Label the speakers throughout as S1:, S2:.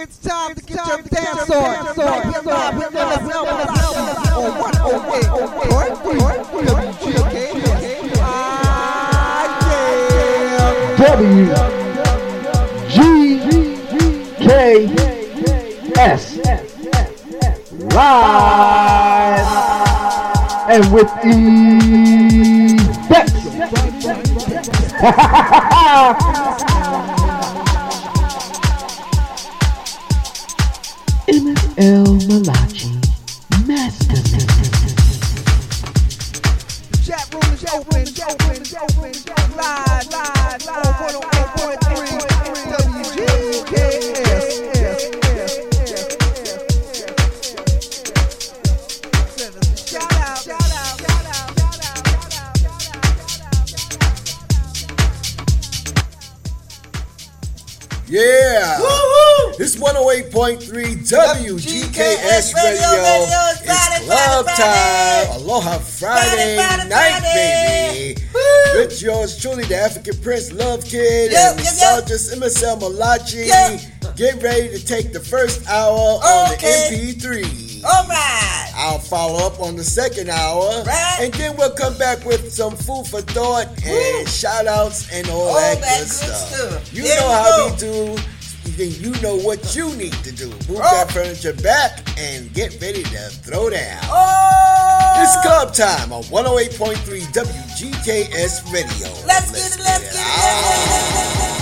S1: It's time to get your dance on. Right here live with MSL Malachi on 108.3 WGKS. Yeah.
S2: WGKS live and with MSL Malachi Master.
S1: Chat room is open, open, open, live, live, 108.3 WGKS
S3: Radio,
S4: Radio,
S3: It's
S4: Friday,
S3: club
S4: Friday,
S3: time. Aloha Friday,
S4: Friday,
S3: night, baby.
S4: Woo.
S3: With yours truly, the African Prince Love Kid
S4: Yep,
S3: and
S4: yep, yep.
S3: MSL Malachi.
S4: Yep.
S3: Get ready to take the first hour on the MP3.
S4: All right.
S3: I'll follow up on the second hour.
S4: Right.
S3: And then we'll come back with some food for thought and shout outs and all,
S4: All
S3: that,
S4: that
S3: good,
S4: good
S3: stuff.
S4: stuff.
S3: You
S4: There
S3: know how
S4: go.
S3: we do. Then you know what you need to do. Move
S4: Oh.
S3: that furniture back and get ready to throw down.
S4: Oh.
S3: It's club time on 108.3 WGKS Radio.
S4: Let's get it, let's get it, let's get it.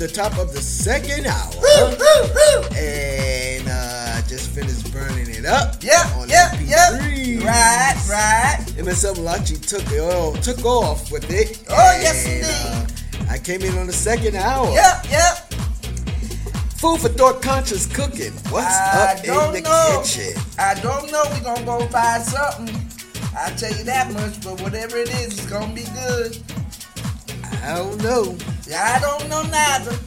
S5: The
S3: top of the second hour. And uh, just finished burning it up.
S4: Yep,
S3: on
S4: yep,
S3: MP3.
S4: yep. Right, right.
S3: MSM Malachi took it all, took off with it.
S4: Oh, yes, indeed.
S3: uh, I came in on the second hour.
S4: Yep, yep.
S3: Food for thought, conscious cooking. What's
S4: I
S3: up
S4: don't
S3: in the
S4: know.
S3: kitchen?
S4: I don't know. We're gonna go find something. I'll tell you that much, but whatever it is, it's gonna be good.
S3: I don't know.
S4: I don't know neither.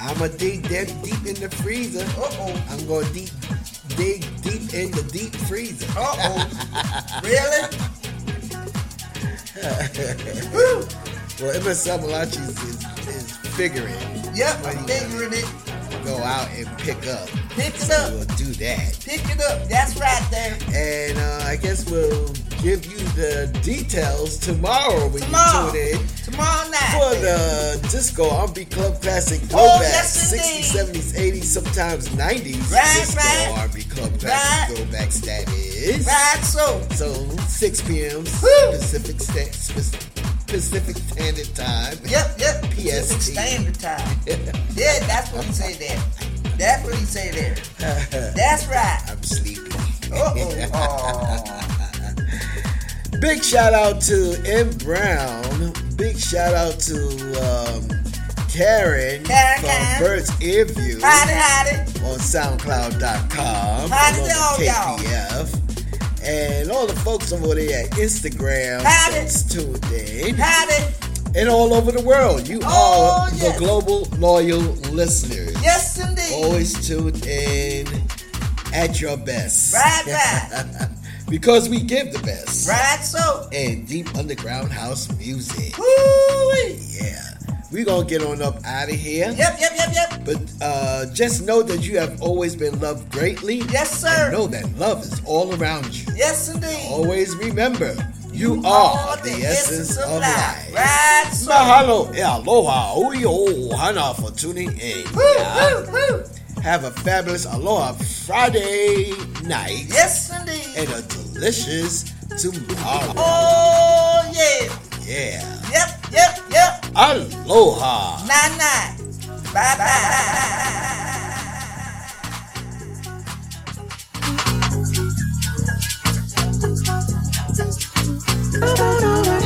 S3: I'm a dig deep, deep in the freezer.
S4: Uh oh.
S3: I'm going to deep, dig deep in the deep freezer.
S4: Uh oh. really?
S3: Well, Malachi is, is figuring
S4: Yep, I'm figuring it.
S3: go out and pick up.
S4: Pick it
S3: So
S4: up.
S3: we'll do that.
S4: Pick it up. That's right there.
S3: And uh, I guess we'll give you the details tomorrow when
S4: Tomorrow.
S3: you tune in.
S4: Tomorrow night.
S3: For the Disco R&B Club Classic
S4: Oh,
S3: Throwback,
S4: yes,
S3: 60s, 70s, 80s, sometimes 90s.
S4: Right,
S3: Disco
S4: right.
S3: R&B Club Classic
S4: Right.
S3: Throwbacks, that is.
S4: Right, so.
S3: So 6 p.m.
S4: Woo.
S3: Pacific, Sta- Sp- Pacific Standard Time.
S4: Yep, yep.
S3: PST.
S4: Standard Time. Yeah, that's what he say there. That's what he say there. That's right.
S3: I'm sleepy.
S4: Uh-oh.
S3: Big shout out to M Brown. Big shout out to um, Karen,
S4: Karen,
S3: from. Bird's Ear View on SoundCloud.com.
S4: Howdy do,
S3: with
S4: y'all.
S3: And all the folks over there at Instagram
S4: Howdy.
S3: that's tuned in.
S4: Howdy.
S3: And all over the world. You
S4: Oh,
S3: are
S4: yes.
S3: the global loyal listeners.
S4: Yes, indeed.
S3: Always tuned in at your best.
S4: Right, right.
S3: because we give the best.
S4: Right, so.
S3: And deep underground house music.
S4: Woo-wee.
S3: Yeah. We're gonna get on up out of here.
S4: Yep, yep, yep, yep.
S3: But uh, just know that you have always been loved greatly.
S4: Yes, sir.
S3: know that love is all around you.
S4: Yes, indeed.
S3: Always remember, you are the essence of life.
S4: Right, so.
S3: Mahalo e aloha uyo hana for tuning in.
S4: Woo,
S3: Yeah.
S4: woo, woo.
S3: Have a fabulous Aloha Friday night.
S4: Yes, indeed.
S3: And a delicious tomorrow.
S4: Oh, yeah.
S3: Yeah.
S4: Yep, yep, yep.
S3: Aloha.
S4: Bye, bye.
S6: Ba-da-da-da.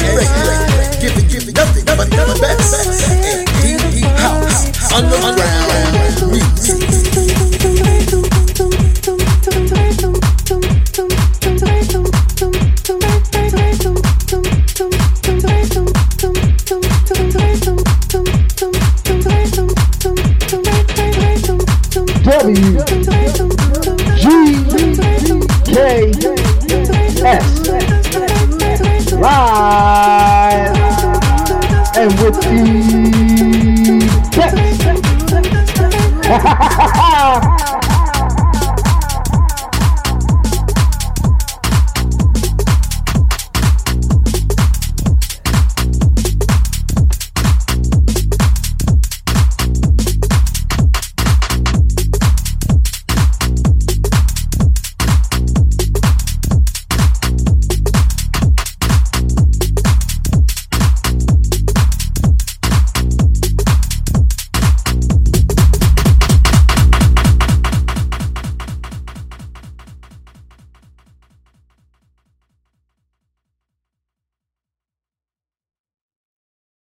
S3: respect. Giving, giving nothing but the best. And house. Under
S2: Thank you.